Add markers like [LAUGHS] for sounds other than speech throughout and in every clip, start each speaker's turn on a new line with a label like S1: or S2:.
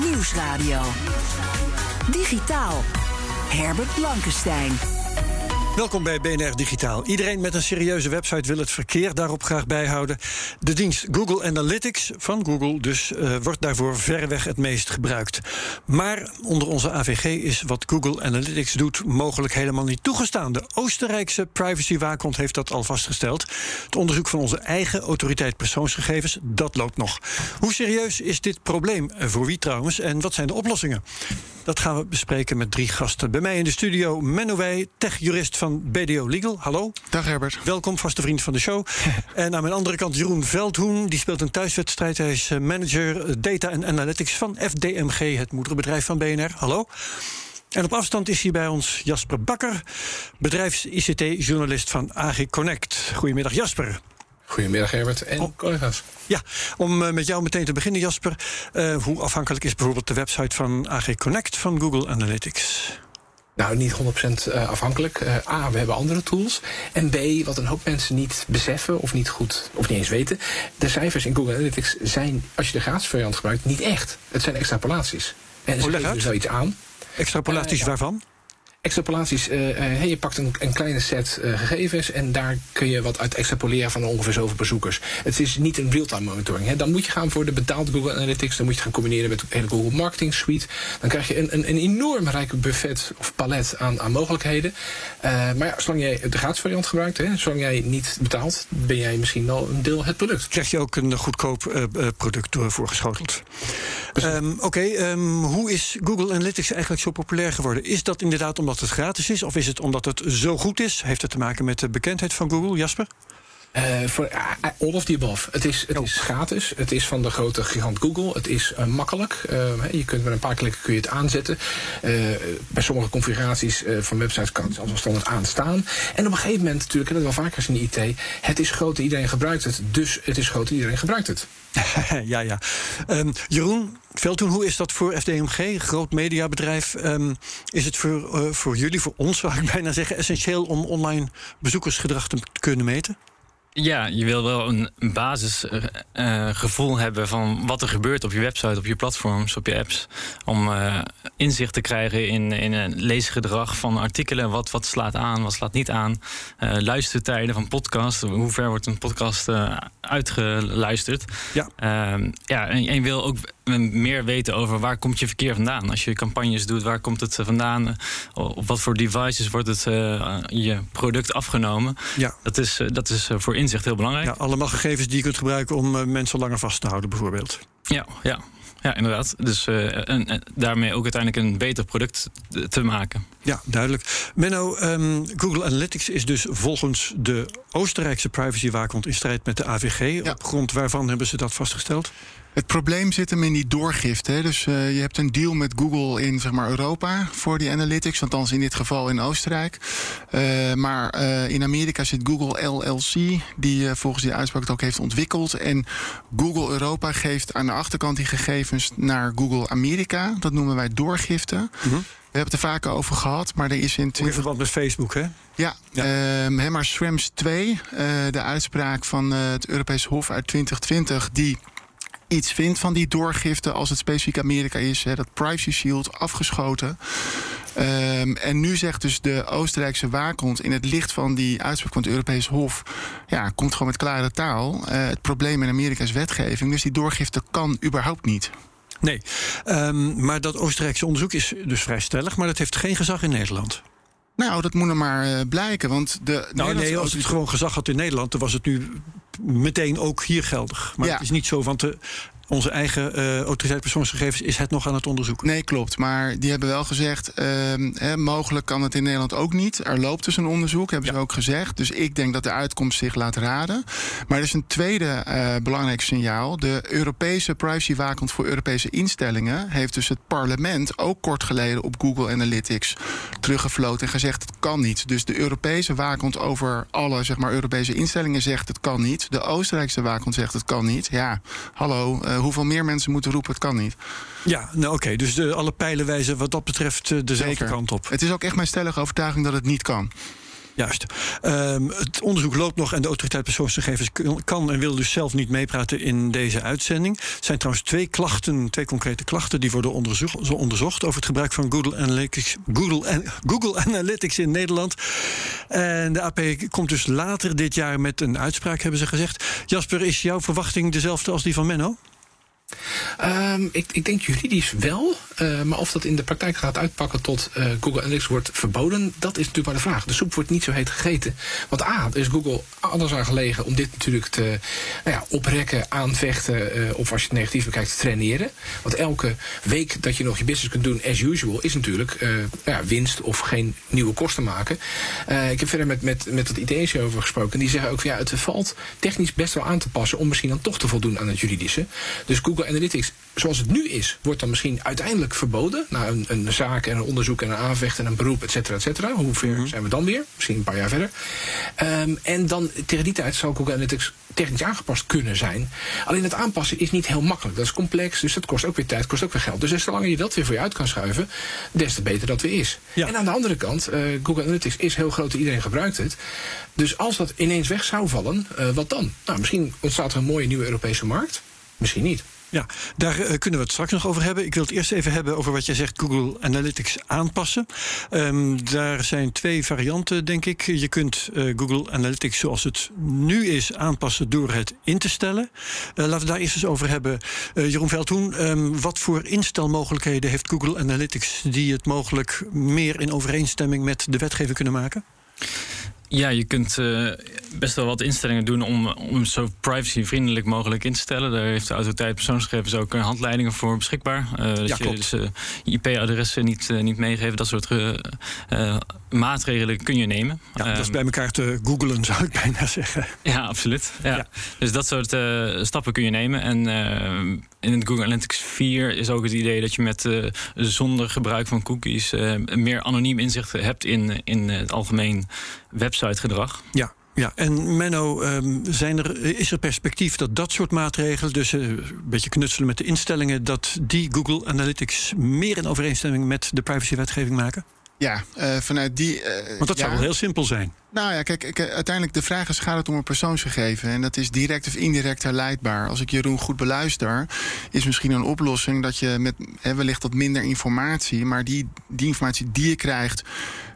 S1: Nieuwsradio. Digitaal. Herbert Blankenstein.
S2: Welkom bij BNR Digitaal. Iedereen met een serieuze website wil het verkeer daarop graag bijhouden. De dienst Google Analytics van Google dus uh, wordt daarvoor verreweg het meest gebruikt. Maar onder onze AVG is wat Google Analytics doet mogelijk helemaal niet toegestaan. De Oostenrijkse privacywaakhond heeft dat al vastgesteld. Het onderzoek van onze eigen autoriteit persoonsgegevens, dat loopt nog. Hoe serieus is dit probleem? Voor wie trouwens? En wat zijn de oplossingen? Dat gaan we bespreken met drie gasten. Bij mij in de studio Menno Wij, techjurist van BDO Legal. Hallo.
S3: Dag Herbert.
S2: Welkom, vaste vriend van de show. [LAUGHS] en aan mijn andere kant Jeroen Veldhoen. Die speelt een thuiswedstrijd. Hij is manager Data en Analytics van FDMG, het moederbedrijf van BNR. Hallo. En op afstand is hier bij ons Jasper Bakker, bedrijfs-ICT-journalist van AG Connect. Goedemiddag Jasper.
S3: Goedemiddag Herbert en collega's.
S2: Ja, om uh, met jou meteen te beginnen Jasper. Uh, hoe afhankelijk is bijvoorbeeld de website van AG Connect van Google Analytics?
S3: Nou, niet 100% afhankelijk. Uh, A, we hebben andere tools. En B, wat een hoop mensen niet beseffen of niet goed, of niet eens weten. De cijfers in Google Analytics zijn, als je de gratis variant gebruikt, niet echt. Het zijn extrapolaties. En ze geven dus wel iets aan.
S2: Extrapolaties
S3: ja.
S2: waarvan?
S3: Extrapolaties, uh, hey, je pakt een, een kleine set uh, gegevens en daar kun je wat uit extrapoleren van ongeveer zoveel bezoekers. Het is niet een real-time monitoring. Hè. Dan moet je gaan voor de betaalde Google Analytics, dan moet je gaan combineren met de hele Google Marketing Suite. Dan krijg je een, een, een enorm rijke buffet of palet aan, aan mogelijkheden. maar ja, zolang jij de gratis variant gebruikt, hè, zolang jij niet betaalt, ben jij misschien wel een deel het product.
S2: Krijg je ook een goedkoop product voorgeschoteld. Um, Oké, um, hoe is Google Analytics eigenlijk zo populair geworden? Is dat inderdaad omdat het gratis is? Of is het omdat het zo goed is? Heeft het te maken met de bekendheid van Google, Jasper?
S3: Uh, voor uh, all of the above. Het is, het is gratis. Het is van de grote gigant Google. Het is uh, makkelijk. je kunt met een paar klikken kun je het aanzetten. bij sommige configuraties van websites kan het als standaard aanstaan. En op een gegeven moment natuurlijk, en dat wel vaker in de IT, het is groot, iedereen gebruikt het. Dus het is groot, iedereen gebruikt het. [LAUGHS]
S2: ja, ja. Um, Jeroen Veldhoen, hoe is dat voor FDMG, groot mediabedrijf? Um, is het voor, uh, voor jullie, voor ons zou ik bijna zeggen, essentieel om online bezoekersgedrag te kunnen meten?
S4: Ja, je wil wel een basisgevoel uh, hebben van wat er gebeurt op je website, op je platforms, op je apps. Om uh, inzicht te krijgen in, in een leesgedrag van artikelen. Wat, wat slaat aan, wat slaat niet aan. Uh, luistertijden van podcasts. Hoe ver wordt een podcast uitgeluisterd?
S2: Ja.
S4: Ehm, ja, en, en je wil ook meer weten over waar komt je verkeer vandaan. Als je campagnes doet, waar komt het vandaan? Op wat voor devices wordt het je product afgenomen?
S2: Ja.
S4: Dat is, dat is voor inzicht heel belangrijk.
S2: Ja, allemaal gegevens die je kunt gebruiken om uh, mensen langer vast te houden, bijvoorbeeld.
S4: Ja, ja. Ja, inderdaad. Dus uh, en, en daarmee ook uiteindelijk een beter product te maken.
S2: Ja, duidelijk. Menno, um, Google Analytics is dus volgens de Oostenrijkse privacywaakhond in strijd met de AVG. Ja. Op grond waarvan hebben ze dat vastgesteld?
S5: Het probleem zit hem in die doorgifte. Hè. Dus uh, je hebt een deal met Google in zeg maar, Europa voor die analytics, althans in dit geval in Oostenrijk. Uh, maar uh, in Amerika zit Google LLC, die volgens die uitspraak het ook heeft ontwikkeld. En Google Europa geeft aan de achterkant die gegevens naar Google Amerika. Dat noemen wij doorgifte. Mm -hmm. We hebben het er vaker over gehad, maar er is in...
S2: In verband met Facebook, hè?
S5: Ja, ja. Um, maar Schrems 2, uh, de uitspraak van het Europees Hof uit 2020... die iets vindt van die doorgifte als het specifiek Amerika is. Hè, dat Privacy Shield afgeschoten. Um, en nu zegt dus de Oostenrijkse waakhond in het licht van die uitspraak van het Europees Hof... ja, komt gewoon met klare taal. Uh, het probleem in Amerika is wetgeving, dus die doorgifte kan überhaupt niet.
S2: Nee, um, maar dat Oostenrijkse onderzoek is dus vrij stellig... maar dat heeft geen gezag in Nederland.
S5: Nou, dat moet er maar uh, blijken, want de...
S2: Nou nee, als het gewoon gezag had in Nederland... dan was het nu meteen ook hier geldig. Maar
S5: ja.
S2: het is niet zo, want de onze eigen uh, autoriteit persoonsgegevens is het nog aan het onderzoeken.
S5: Nee, klopt. Maar die hebben wel gezegd, uh, mogelijk kan het in Nederland ook niet. Er loopt dus een onderzoek, hebben ze ook gezegd. Dus ik denk dat de uitkomst zich laat raden. Maar er is een tweede uh, belangrijk signaal. De Europese privacywaakhond voor Europese instellingen heeft dus het parlement ook kort geleden op Google Analytics teruggefloten en gezegd het kan niet. Dus de Europese waakhond over alle zeg maar, Europese instellingen zegt het kan niet. De Oostenrijkse waakhond zegt het kan niet. Ja, hallo, uh, hoeveel meer mensen moeten roepen het kan niet.
S2: Ja, nou oké. Okay. Dus de, alle pijlen wijzen wat dat betreft uh, dezelfde
S5: Zeker.
S2: kant op.
S5: Het is ook echt mijn stellige overtuiging dat het niet kan.
S2: Juist. Um, het onderzoek loopt nog en de autoriteit persoonsgegevens kan en wil dus zelf niet meepraten in deze uitzending. Er zijn trouwens twee klachten, twee concrete klachten die worden onderzocht, onderzocht over het gebruik van Google Analytics, Google, Google Analytics in Nederland. En de AP komt dus later dit jaar met een uitspraak, hebben ze gezegd. Jasper, is jouw verwachting dezelfde als die van Menno?
S3: Um, ik, ik, denk juridisch wel, uh, maar of dat in de praktijk gaat uitpakken tot uh, Google Analytics wordt verboden, dat is natuurlijk maar de vraag. De soep wordt niet zo heet gegeten. Want A, is Google anders aan gelegen om dit natuurlijk te nou ja, oprekken, aanvechten, uh, of als je het negatief bekijkt, te traineren. Want elke week dat je nog je business kunt doen as usual, is natuurlijk nou ja, winst of geen nieuwe kosten maken. ik heb verder met, met, met het ITC over gesproken. En die zeggen ook van ja, het valt technisch best wel aan te passen om misschien dan toch te voldoen aan het juridische. Dus Google Analytics, zoals het nu is, wordt dan misschien uiteindelijk verboden. Na een, een zaak en een onderzoek en een aanvecht en een beroep, et cetera, et cetera. Hoe ver mm -hmm. zijn we dan weer? Misschien een paar jaar verder. Um, en dan tegen die tijd zal Google Analytics technisch aangepast kunnen zijn. Alleen het aanpassen is niet heel makkelijk. Dat is complex, dus dat kost ook weer tijd, kost ook weer geld. Dus des te langer je dat weer voor je uit kan schuiven, des te beter dat weer is. Ja. En aan de andere kant, uh, Google Analytics is heel groot, iedereen gebruikt het. Dus als dat ineens weg zou vallen, uh, wat dan? Nou, misschien ontstaat er een mooie nieuwe Europese markt. Misschien niet.
S2: Ja, daar uh, kunnen we het straks nog over hebben. Ik wil het eerst even hebben over wat jij zegt, Google Analytics aanpassen. Um, daar zijn twee varianten, denk ik. Je kunt uh, Google Analytics zoals het nu is aanpassen door het in te stellen. Uh, laten we daar eerst eens over hebben. Jeroen Veldhoen, um, wat voor instelmogelijkheden heeft Google Analytics die het mogelijk meer in overeenstemming met de wetgeving kunnen maken?
S4: Ja, je kunt uh, best wel wat instellingen doen om, om zo privacyvriendelijk mogelijk in te stellen. Daar heeft de autoriteit persoonsgegevens ook handleidingen voor beschikbaar. Uh, dat
S2: ja,
S4: je dus uh, IP-adressen niet, niet meegeven. Dat soort maatregelen kun je nemen.
S2: Ja, dat is bij elkaar te googlen, zou ik bijna zeggen.
S4: Ja, absoluut. Ja. ja. Dus dat soort stappen kun je nemen. En in het Google Analytics 4 is ook het idee dat je met zonder gebruik van cookies meer anoniem inzicht hebt in, in het algemeen websitegedrag.
S2: Ja. Ja, en Menno, um, zijn er, is er perspectief dat dat soort maatregelen, dus uh, een beetje knutselen met de instellingen, dat die Google Analytics meer in overeenstemming met de privacywetgeving maken?
S5: Ja, uh, vanuit die. Uh,
S2: Want dat
S5: ja.
S2: zou wel heel simpel zijn.
S5: Nou ja, kijk, kijk, uiteindelijk de vraag is: gaat het om een persoonsgegeven? En dat is direct of indirect herleidbaar. Als ik Jeroen goed beluister, is misschien een oplossing dat je met he, wellicht wat minder informatie, maar die, die informatie die je krijgt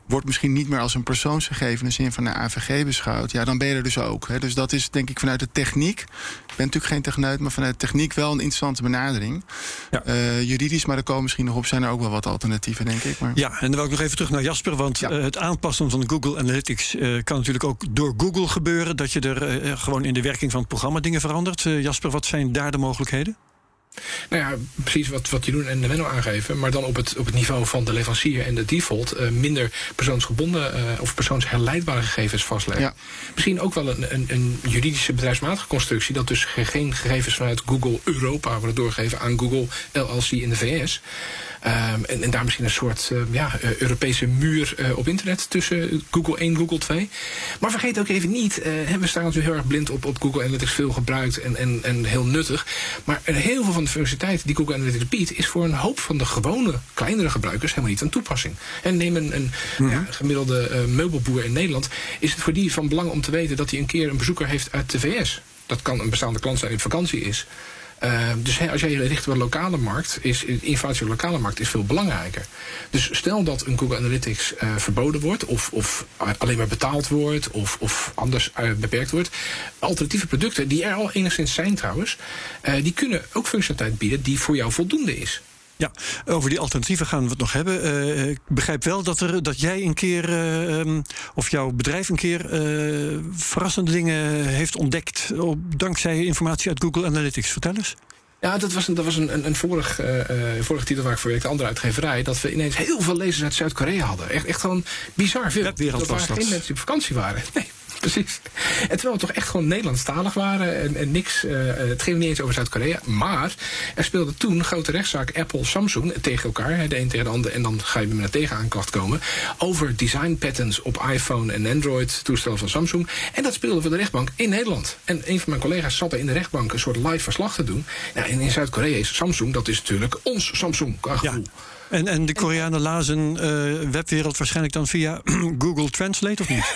S5: wordt misschien niet meer als een persoonsgegeven in de zin van de AVG beschouwd. Ja, dan ben je er dus ook. Hè. Dus dat is denk ik vanuit de techniek. Ik ben natuurlijk geen techneut, maar vanuit de techniek wel een interessante benadering.
S2: Ja.
S5: Uh, juridisch, maar er komen misschien nog op, zijn er ook wel wat alternatieven, denk ik. Maar...
S2: Ja, en dan wil ik nog even terug naar Jasper. Want ja. uh, het aanpassen van Google Analytics uh, kan natuurlijk ook door Google gebeuren. Dat je er gewoon in de werking van het programma dingen verandert. Jasper, wat zijn daar de mogelijkheden?
S3: Nou ja, precies wat, wat Jeroen en de Menno aangeven. Maar dan op het, op het niveau van de leverancier en de default... Uh, minder persoonsgebonden uh, of persoonsherleidbare gegevens vastleggen. Ja. Misschien ook wel een, een, een, juridische bedrijfsmatige constructie... dat dus geen gegevens vanuit Google Europa worden doorgegeven aan Google LLC in de VS... Um, en, en, daar misschien een soort uh, ja, Europese muur op internet tussen Google 1 en Google 2. Maar vergeet ook even niet, we staan natuurlijk heel erg blind op, op Google Analytics, veel gebruikt en, en, en heel nuttig. Maar heel veel van de functionaliteit die Google Analytics biedt, is voor een hoop van de gewone, kleinere gebruikers helemaal niet een toepassing. En neem een, een mm -hmm. ja, gemiddelde meubelboer in Nederland, is het voor die van belang om te weten dat hij een keer een bezoeker heeft uit de VS. Dat kan een bestaande klant zijn die op vakantie is. Uh, dus als jij je richt op de lokale markt, is informatie op de lokale markt is veel belangrijker. Dus stel dat een Google Analytics uh, verboden wordt, of, of alleen maar betaald wordt, of, of anders uh, beperkt wordt. Alternatieve producten, die er al enigszins zijn trouwens, die kunnen ook functionaliteit bieden die voor jou voldoende is.
S2: Ja, over die alternatieven gaan we het nog hebben. Uh, ik begrijp wel dat, er, dat jij een keer, uh, um, of jouw bedrijf een keer, uh, verrassende dingen heeft ontdekt. Op, dankzij informatie uit Google Analytics. Vertel eens.
S3: Ja, dat was een, dat was een, een, een vorig, uh, vorige titel waar ik voor werkte, andere uitgeverij. Dat we ineens heel veel lezers uit Zuid-Korea hadden. Echt, echt gewoon bizar veel. Dat waren geen mensen die op vakantie waren. [LAUGHS] Nee, [LAUGHS] precies. En terwijl we toch echt gewoon Nederlandstalig waren en, en niks. Uh, het ging niet eens over Zuid-Korea. Maar er speelde toen grote rechtszaak Apple-Samsung tegen elkaar. De een tegen de ander. En dan ga je met een tegenaanklacht komen. Over design patents op iPhone en Android toestellen van Samsung. En dat speelde voor de rechtbank in Nederland. En een van mijn collega's zat er in de rechtbank een soort live verslag te doen. Nou, en in Zuid-Korea is Samsung, dat is natuurlijk ons Samsung qua gevoel.
S2: En, en de Koreanen lazen uh, webwereld waarschijnlijk dan via [CLEARS THROAT] Google Translate of niet?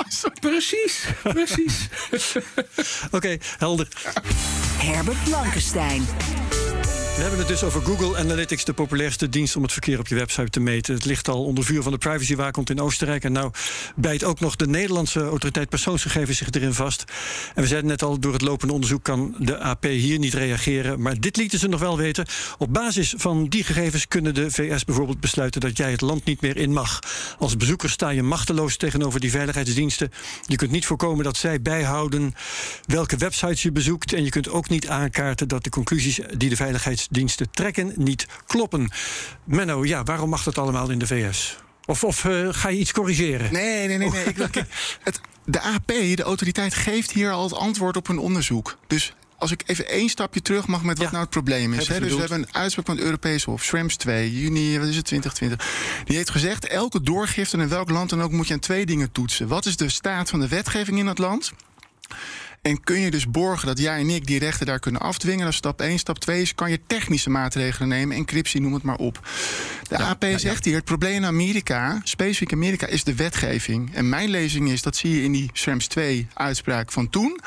S2: [LAUGHS]
S3: precies, precies. [LAUGHS]
S2: Oké, okay, helder.
S1: Herbert Blankenstein.
S2: We hebben het dus over Google Analytics, de populairste dienst om het verkeer op je website te meten. Het ligt al onder vuur van de privacywaakhond in Oostenrijk. En nou bijt ook nog de Nederlandse autoriteit persoonsgegevens zich erin vast. En we zeiden net al, door het lopende onderzoek kan de AP hier niet reageren. Maar dit lieten ze nog wel weten. Op basis van die gegevens kunnen de VS bijvoorbeeld besluiten dat jij het land niet meer in mag. Als bezoeker sta je machteloos tegenover die veiligheidsdiensten. Je kunt niet voorkomen dat zij bijhouden welke websites je bezoekt. En je kunt ook niet aankaarten dat de conclusies die de veiligheids diensten trekken niet kloppen. Menno, ja, waarom mag dat allemaal in de VS? Of, of uh, ga je iets corrigeren?
S5: Nee, nee, nee. nee. Ik, kijk, het, de AP, de autoriteit, geeft hier al het antwoord op een onderzoek. Dus als ik even één stapje terug mag met wat ja, nou het probleem is. Dus we hebben een uitspraak van het Europese Hof, Schrems 2, juni, wat is het, 2020. Die heeft gezegd, elke doorgifte in welk land dan ook moet je aan twee dingen toetsen. Wat is de staat van de wetgeving in het land? En kun je dus borgen dat jij en ik die rechten daar kunnen afdwingen? Dat is stap 1. Stap 2 is, kan je technische maatregelen nemen. Encryptie, noem het maar op. De ja, AP ja, zegt hier, het probleem in Amerika, specifiek Amerika, is de wetgeving. En mijn lezing is, dat zie je in die Schrems 2 uitspraak van toen.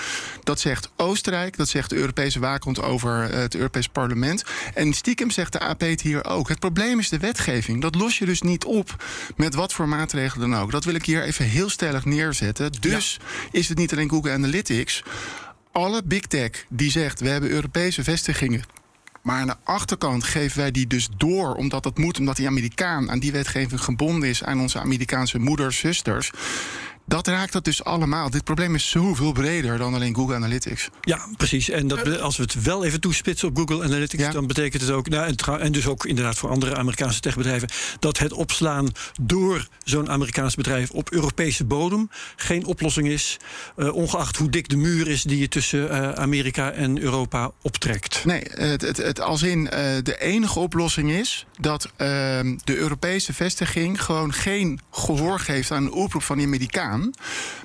S5: Dat zegt Oostenrijk, dat zegt de Europese waakhond over het Europees parlement. En stiekem zegt de AP het hier ook. Het probleem is de wetgeving. Dat los je dus niet op met wat voor maatregelen dan ook. Dat wil ik hier even heel stellig neerzetten. Dus is het niet alleen Google Analytics alle big tech die zegt we hebben Europese vestigingen. Maar aan de achterkant geven wij die dus door, omdat dat moet, omdat die Amerikaan aan die wetgeving gebonden is aan onze Amerikaanse moeders, zusters. Dat raakt dat dus allemaal. Dit probleem is zoveel breder dan alleen Google Analytics.
S2: Ja, precies. En dat, als we het wel even toespitsen op Google Analytics, ja. dan betekent het ook, nou, en, en, dus ook inderdaad voor andere Amerikaanse techbedrijven, dat het opslaan door zo'n Amerikaans bedrijf op Europese bodem geen oplossing is, uh, ongeacht hoe dik de muur is die je tussen uh, Amerika en Europa optrekt.
S5: Nee, het, het, het als in uh, de enige oplossing is dat ehm, de Europese vestiging gewoon geen gehoor geeft aan een oproep van die Amerikaan.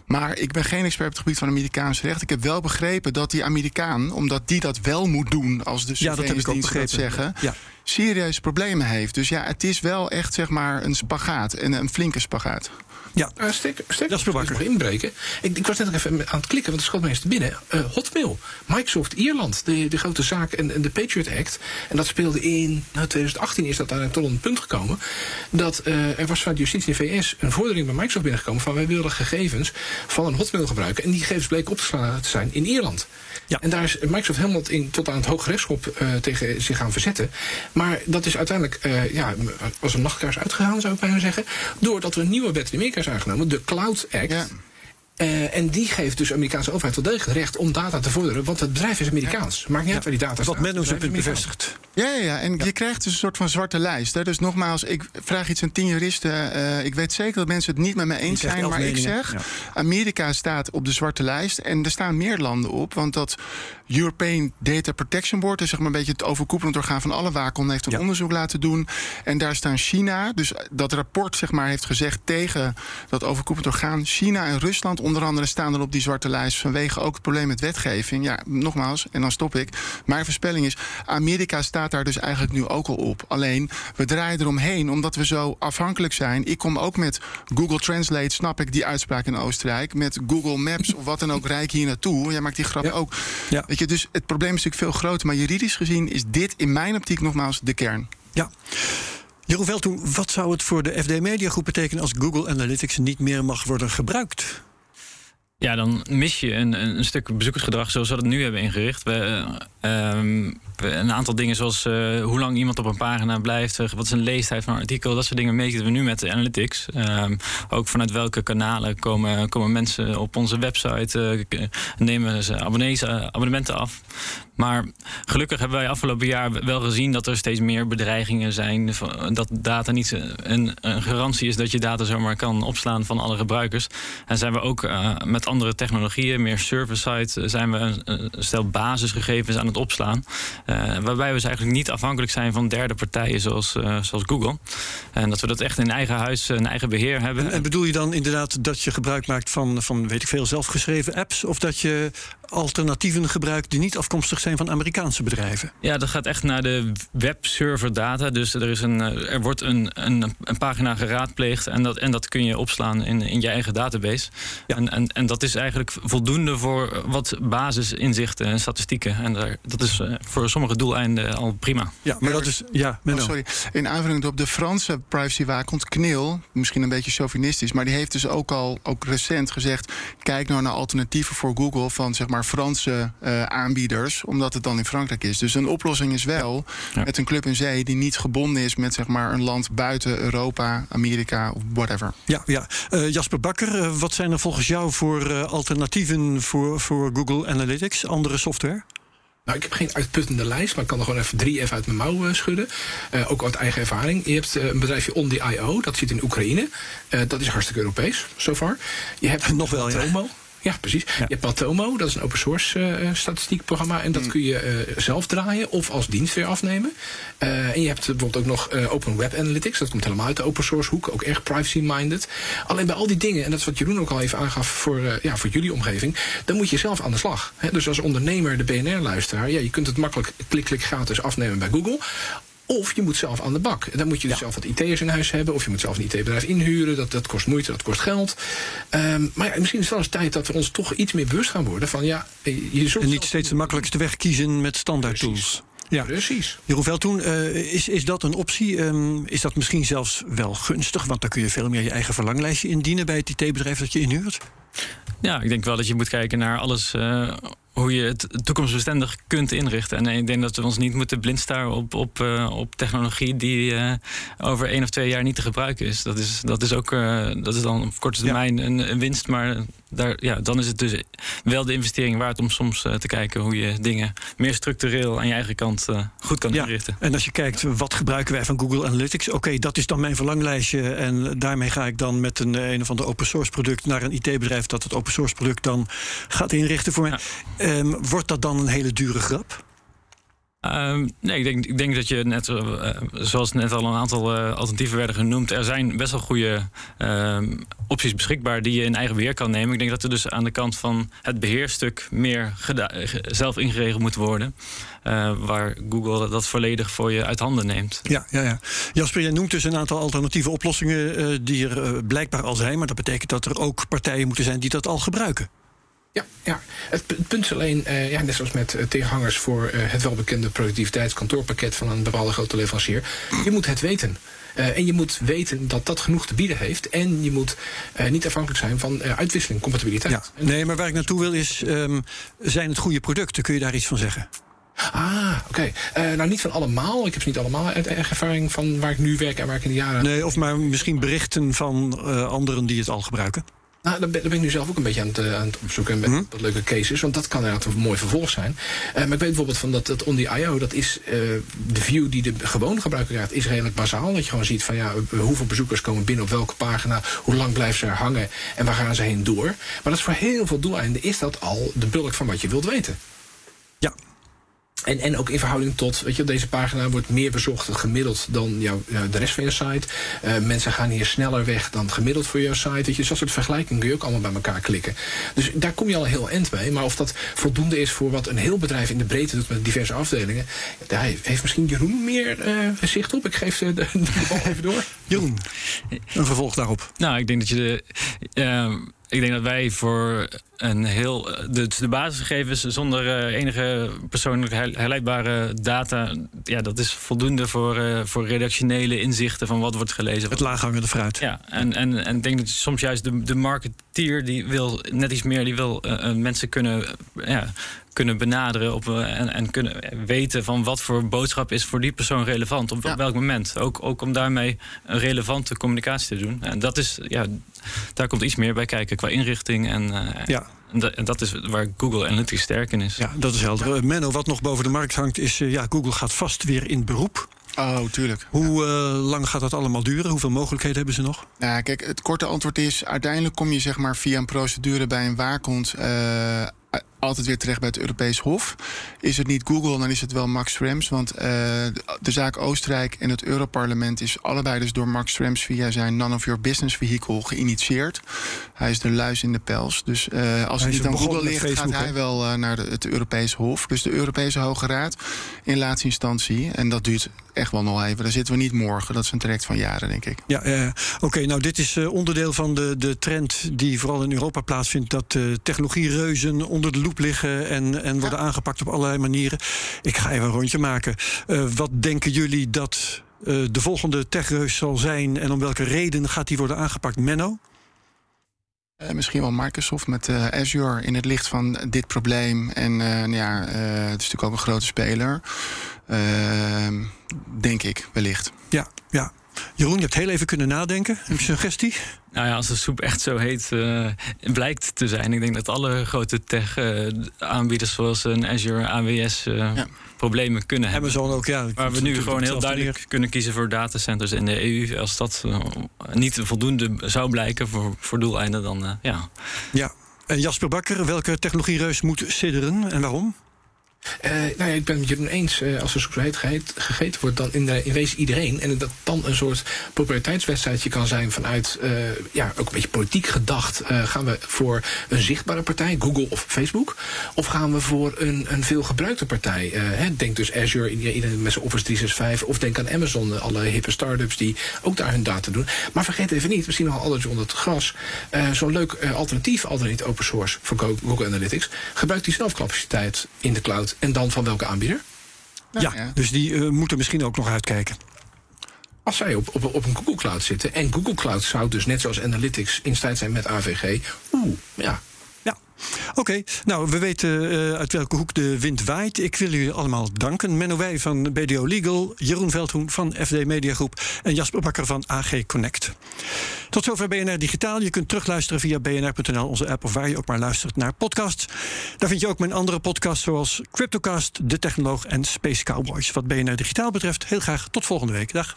S5: Maar ik ben geen expert op het gebied van Amerikaans recht. Ik heb wel begrepen dat die Amerikaan, omdat die dat wel moet doen als de
S2: ja, dat
S5: zeggen,
S2: ja.
S5: serieuze problemen heeft. Dus ja, het is wel echt zeg maar een spagaat en een flinke spagaat.
S2: Ja,
S3: uh, stek, stek,
S2: dat is
S3: nog inbreken. Ik, ik, was net nog even aan het klikken, want het schoot me eens te binnen. Uh, Hotmail, Microsoft Ierland, de, de grote zaak en, en, de Patriot Act. En dat speelde in nou, 2018 is dat daar tot een punt gekomen. Dat uh, er was vanuit justitie in de VS een vordering bij Microsoft binnengekomen van wij willen gegevens van een Hotmail gebruiken. En die gegevens bleken op te zijn in Ierland.
S2: Ja.
S3: En daar is Microsoft helemaal in, tot aan het Hooggerechtshof uh, tegen zich gaan verzetten. Maar dat is uiteindelijk uh, ja, als een nachtkaars uitgegaan, zou ik bijna zeggen. Doordat er een nieuwe wet in Amerika is aangenomen, de Cloud Act.
S5: Ja.
S3: Uh, en die geeft dus de Amerikaanse overheid wel degelijk recht om data te vorderen. Want het bedrijf is Amerikaans. Maakt niet uit waar die data
S2: Wat
S3: staat.
S2: men ons heeft bevestigd.
S5: Ja, ja, ja, en je krijgt dus een soort van zwarte lijst. Hè. Dus nogmaals, ik vraag iets aan tien juristen. Uh, ik weet zeker dat mensen het niet met me eens zijn. Maar ik zeg, ja. Amerika staat op de zwarte lijst. En er staan meer landen op. Want dat European Data Protection Board... is zeg maar een beetje het overkoepelend orgaan van alle waakhonden... heeft een onderzoek laten doen. En daar staan China. Dus dat rapport zeg maar, heeft gezegd tegen dat overkoepelend orgaan... China en Rusland onder andere staan er op die zwarte lijst... vanwege ook het probleem met wetgeving. Ja, nogmaals, en dan stop ik. Mijn voorspelling is, Amerika staat daar dus eigenlijk nu ook al op. Alleen, we draaien eromheen omdat we zo afhankelijk zijn. Ik kom ook met Google Translate, snap ik die uitspraak in Oostenrijk. Met Google Maps of wat dan ook, rijk hier naartoe. Jij maakt die grap
S2: ja.
S5: ook.
S2: Ja.
S5: Weet je, dus het probleem is natuurlijk veel groter. Maar juridisch gezien is dit in mijn optiek nogmaals de kern.
S2: Ja. Jeroen Veldtoen, wat zou het voor de FD Media Groep betekenen als Google Analytics niet meer mag worden gebruikt?
S4: Ja, dan mis je een, stuk bezoekersgedrag zoals we dat nu hebben ingericht. We, uh, um, een aantal dingen zoals hoe lang iemand op een pagina blijft, wat is een leestijd van een artikel, dat soort dingen meten we nu met de analytics. Ehm, ook vanuit welke kanalen komen, komen mensen op onze website, nemen ze abonnees, abonnementen af. Maar gelukkig hebben wij afgelopen jaar wel gezien dat er steeds meer bedreigingen zijn. Dat data niet een, een garantie is dat je data zomaar kan opslaan van alle gebruikers. En zijn we ook uh, met andere technologieën, meer server-side, eh, zijn we een, stel basisgegevens aan het opslaan. Uh, waarbij we dus eigenlijk niet afhankelijk zijn van derde partijen zoals, zoals Google. En dat we dat echt in eigen huis, een eigen beheer hebben.
S2: En, en bedoel je dan inderdaad dat je gebruik maakt van, van weet ik veel, zelfgeschreven apps? Of dat je alternatieven gebruikt die niet afkomstig zijn van Amerikaanse bedrijven?
S4: Ja, dat gaat echt naar de webserver data. Dus er, is een, eh, er wordt een, een, een pagina geraadpleegd en dat, en dat kun je opslaan in, in je eigen database. Ja. En, en, en dat is eigenlijk voldoende voor wat basisinzichten en statistieken. En daar, dat is eh, voor sommige doeleinden al prima.
S2: Ja, maar dat is. Ja,
S5: oh, sorry. In aanvulling op de Franse privacywaakhond KNIL, misschien een beetje chauvinistisch, maar die heeft dus ook al ook recent gezegd: kijk nou naar alternatieven voor Google van zeg maar Franse uh, aanbieders, omdat het dan in Frankrijk is. Dus een oplossing is wel met een club in zee die niet gebonden is met zeg maar, een land buiten Europa, Amerika of whatever.
S2: Ja, ja. Uh, Jasper Bakker, uh, wat zijn er volgens jou voor alternatieven voor, voor Google Analytics, andere software?
S3: Nou, ik heb geen uitputtende lijst, maar ik kan er gewoon even drie even uit mijn mouw schudden. Uh, ook uit eigen ervaring. Je hebt uh, een bedrijfje OnDIO, dat zit in Oekraïne. Uh, dat is hartstikke Europees, so far. Je hebt [LAUGHS]
S2: nog wel, ja.
S3: Ja, precies. Je hebt Patomo, dat is een open source uh, statistiekprogramma. En dat mm. kun je uh, zelf draaien of als dienst weer afnemen. Uh, en je hebt bijvoorbeeld ook nog Open Web Analytics. Dat komt helemaal uit de open source hoek. Ook erg privacy-minded. Alleen bij al die dingen, en dat is wat Jeroen ook al even aangaf voor, ja, voor jullie omgeving. Dan moet je zelf aan de slag. Hè? Dus als ondernemer, de BNR-luisteraar. Ja, je kunt het makkelijk klik-klik gratis afnemen bij Google. Of je moet zelf aan de bak. Dan moet je dus zelf wat IT'ers in huis hebben. Of je moet zelf een IT-bedrijf inhuren. Dat, dat kost moeite, dat kost geld. Um, maar ja, misschien is het wel eens tijd dat we ons toch iets meer bewust gaan worden van ja.
S2: Je zult en niet steeds de makkelijkste weg kiezen met standaard tools.
S3: Ja. Precies.
S2: Jeroen Veldtoen, uh, is, is dat een optie? Um, is dat misschien zelfs wel gunstig? Want dan kun je veel meer je eigen verlanglijstje indienen bij het IT-bedrijf dat je inhuurt.
S4: Ja, ik denk wel dat je moet kijken naar alles uh, hoe je het toekomstbestendig kunt inrichten. En ik denk dat we ons niet moeten blind staren op, op, uh, op technologie die uh, over één of twee jaar niet te gebruiken is. Dat is, dat is ook uh, dat is dan op korte termijn ja. een, een, winst. Maar daar, ja, dan is het dus wel de investering waard om soms te kijken hoe je dingen meer structureel aan je eigen kant goed kan ja. inrichten.
S2: En als je kijkt, wat gebruiken wij van Google Analytics? Oké, okay, dat is dan mijn verlanglijstje. En daarmee ga ik dan met een, een of ander open source product naar een IT-bedrijf dat het open source product dan gaat inrichten voor mij. Ja. Um, wordt dat dan een hele dure grap?
S4: Um, nee, ik denk, ik denk dat je net, uh, zoals net al een aantal uh, alternatieven werden genoemd, er zijn best wel goede uh, opties beschikbaar die je in eigen beheer kan nemen. Ik denk dat er dus aan de kant van het beheerstuk meer zelf ingeregeld moet worden. Uh, waar Google dat volledig voor je uit handen neemt.
S2: Ja, ja, ja. Jasper, jij noemt dus een aantal alternatieve oplossingen die er blijkbaar al zijn. Maar dat betekent dat er ook partijen moeten zijn die dat al gebruiken.
S3: Ja, ja. Het, het, punt is alleen, uh, ja, net zoals met uh, tegenhangers voor uh, het welbekende productiviteitskantoorpakket van een bepaalde grote leverancier. Je moet het weten. en je moet weten dat dat genoeg te bieden heeft. En je moet niet afhankelijk zijn van uitwisseling, compatibiliteit.
S2: Ja. Nee, maar waar ik naartoe wil is, um, zijn het goede producten? Kun je daar iets van zeggen?
S3: Ah, oké. Okay. Nou, niet van allemaal. Ik heb ze niet allemaal uit ervaring van waar ik nu werk en waar ik in de jaren.
S2: Nee, of maar misschien berichten van anderen die het al gebruiken.
S3: Nou, daar ben, ben, ik nu zelf ook een beetje aan het, uh, aan het opzoeken met mm -hmm. wat leuke cases. Want dat kan inderdaad een mooi vervolg zijn. Uh, maar ik weet bijvoorbeeld van dat, dat on the IO, dat is uh, de view die de gewone gebruiker krijgt, is redelijk bazaal. Dat je gewoon ziet van ja, hoeveel bezoekers komen binnen op welke pagina, hoe lang blijven ze er hangen en waar gaan ze heen door. Maar dat is voor heel veel doeleinden is dat al de bulk van wat je wilt weten.
S2: Ja,
S3: en, en ook in verhouding tot, weet je, deze pagina wordt meer bezocht gemiddeld dan jouw, de rest van je site. Uh, mensen gaan hier sneller weg dan gemiddeld voor jouw site. Weet je, zo'n soort vergelijking kun je ook allemaal bij elkaar klikken. Dus daar kom je al heel eind mee. Maar of dat voldoende is voor wat een heel bedrijf in de breedte doet met diverse afdelingen, daar heeft misschien Jeroen meer uh, zicht op. Ik geef de, de bal even door.
S2: Jeroen, een vervolg daarop.
S4: Nou, ik denk dat je de. Uh, ik denk dat wij voor een heel. De, de basisgegevens zonder uh, enige persoonlijk herleidbare data. Ja, dat is voldoende voor, uh, voor redactionele inzichten van wat wordt gelezen.
S2: Het laaghangende fruit.
S4: Ja, en, en, en ik denk dat soms juist de, de marketeer die wil net iets meer, die wil uh, mensen kunnen. ja, kunnen benaderen op, eh, en, en kunnen weten van wat voor boodschap is voor die persoon relevant. Op welk moment. Ook, ook om daarmee een relevante communicatie te doen. En dat is, ja, daar komt iets meer bij kijken qua inrichting. En, uh, ja. En dat, is waar Google Analytics sterk in is.
S2: Ja, dat is helder. Menno, wat nog boven de markt hangt, is ja, Google gaat vast weer in beroep.
S5: Oh, tuurlijk.
S2: Hoe uh, lang gaat dat allemaal duren? Hoeveel mogelijkheden hebben ze nog?
S5: Nou, kijk, het korte antwoord is: uiteindelijk kom je zeg maar via een procedure bij een waakhond. Uh, altijd weer terecht bij het Europees Hof. Is het niet Google, dan is het wel Max Schrems. Want uh, de zaak Oostenrijk en het Europarlement is allebei dus door Max Schrems via zijn None of Your Business vehicle geïnitieerd. Hij is de luis in de pels. Dus uh, als hij het niet aan Google ligt, Facebook, gaat hij wel uh, naar de, het Europees Hof. Dus de Europese Hoge Raad in laatste instantie. En dat duurt echt wel nog even. Daar zitten we niet morgen. Dat is een traject van jaren, denk ik.
S2: Ja, oké. Okay, nou, dit is onderdeel van de, de trend die vooral in Europa plaatsvindt. Dat technologiereuzen onder de loep liggen en, en worden ja. aangepakt op allerlei manieren. Ik ga even een rondje maken. Uh, wat denken jullie dat uh, de volgende techreus zal zijn en om welke reden gaat die worden aangepakt? Menno?
S5: Uh, misschien wel Microsoft met Azure in het licht van dit probleem. En nou ja, het is natuurlijk ook een grote speler. Ehm, denk ik, wellicht.
S2: Ja, ja. Jeroen, je hebt heel even kunnen nadenken. Een suggestie?
S4: Nou ja, als de soep echt zo heet uh, blijkt te zijn. Ik denk dat alle grote tech-aanbieders uh, zoals een Azure, AWS... Uh, ja. problemen kunnen hebben.
S2: Amazon ook, ja.
S4: Waar we nu gewoon heel duidelijk neer. kunnen kiezen voor datacenters in de EU. Als dat niet voldoende zou blijken voor, voor doeleinden, dan ja.
S2: Ja. En Jasper Bakker, welke technologiereus moet sidderen en waarom?
S3: Uh, nou ja, ik ben het met eens. Uh, als er soep heet gegeten wordt, dan in, de, in wezen iedereen. En dat dan een soort populariteitswedstrijdje kan zijn vanuit, uh, ja, ook een beetje politiek gedacht. gaan we voor een zichtbare partij, Google of Facebook? Of gaan we voor een, een veel gebruikte partij? Hè, denk dus Azure, iedereen met zijn Office 365. Of denk aan Amazon, alle hippe start-ups die ook daar hun data doen. Maar vergeet even niet, misschien nog alles onder het gras. Zo'n leuk alternatief, al dan niet open source voor Google Analytics. Gebruikt die zelfcapaciteit in de cloud en dan van welke aanbieder?
S2: Ja, ja. dus die uh, moeten misschien ook nog uitkijken.
S3: Als zij op, op, op een Google Cloud zitten en Google Cloud zou dus net zoals Analytics in strijd zijn met AVG, oeh, ja,
S2: Oké, nou, we weten uh, uit welke hoek de wind waait. Ik wil jullie allemaal danken. Menno Wij van BDO Legal, Jeroen Veldhoen van FD Mediagroep en Jasper Bakker van AG Connect. Tot zover BNR Digitaal. Je kunt terugluisteren via bnr.nl, onze app of waar je ook maar luistert naar podcasts. Daar vind je ook mijn andere podcasts zoals Cryptocast, De Technoloog en Space Cowboys. Wat BNR Digitaal betreft, heel graag tot volgende week. Dag.